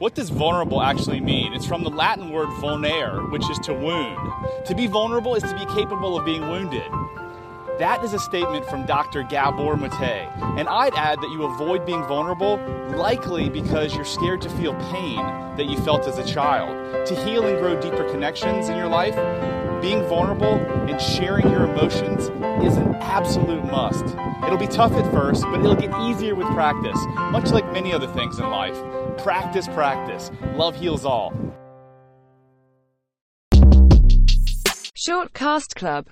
What does vulnerable actually mean? It's from the Latin word vulnere, which is to wound. To be vulnerable is to be capable of being wounded. That is a statement from Dr. Gabor Mate. And I'd add that you avoid being vulnerable, likely because you're scared to feel pain that you felt as a child. To heal and grow deeper connections in your life, being vulnerable and sharing your emotions is absolute must. It'll be tough at first, but it'll get easier with practice, much like many other things in life. Practice, practice. Love heals all. Short Cast Club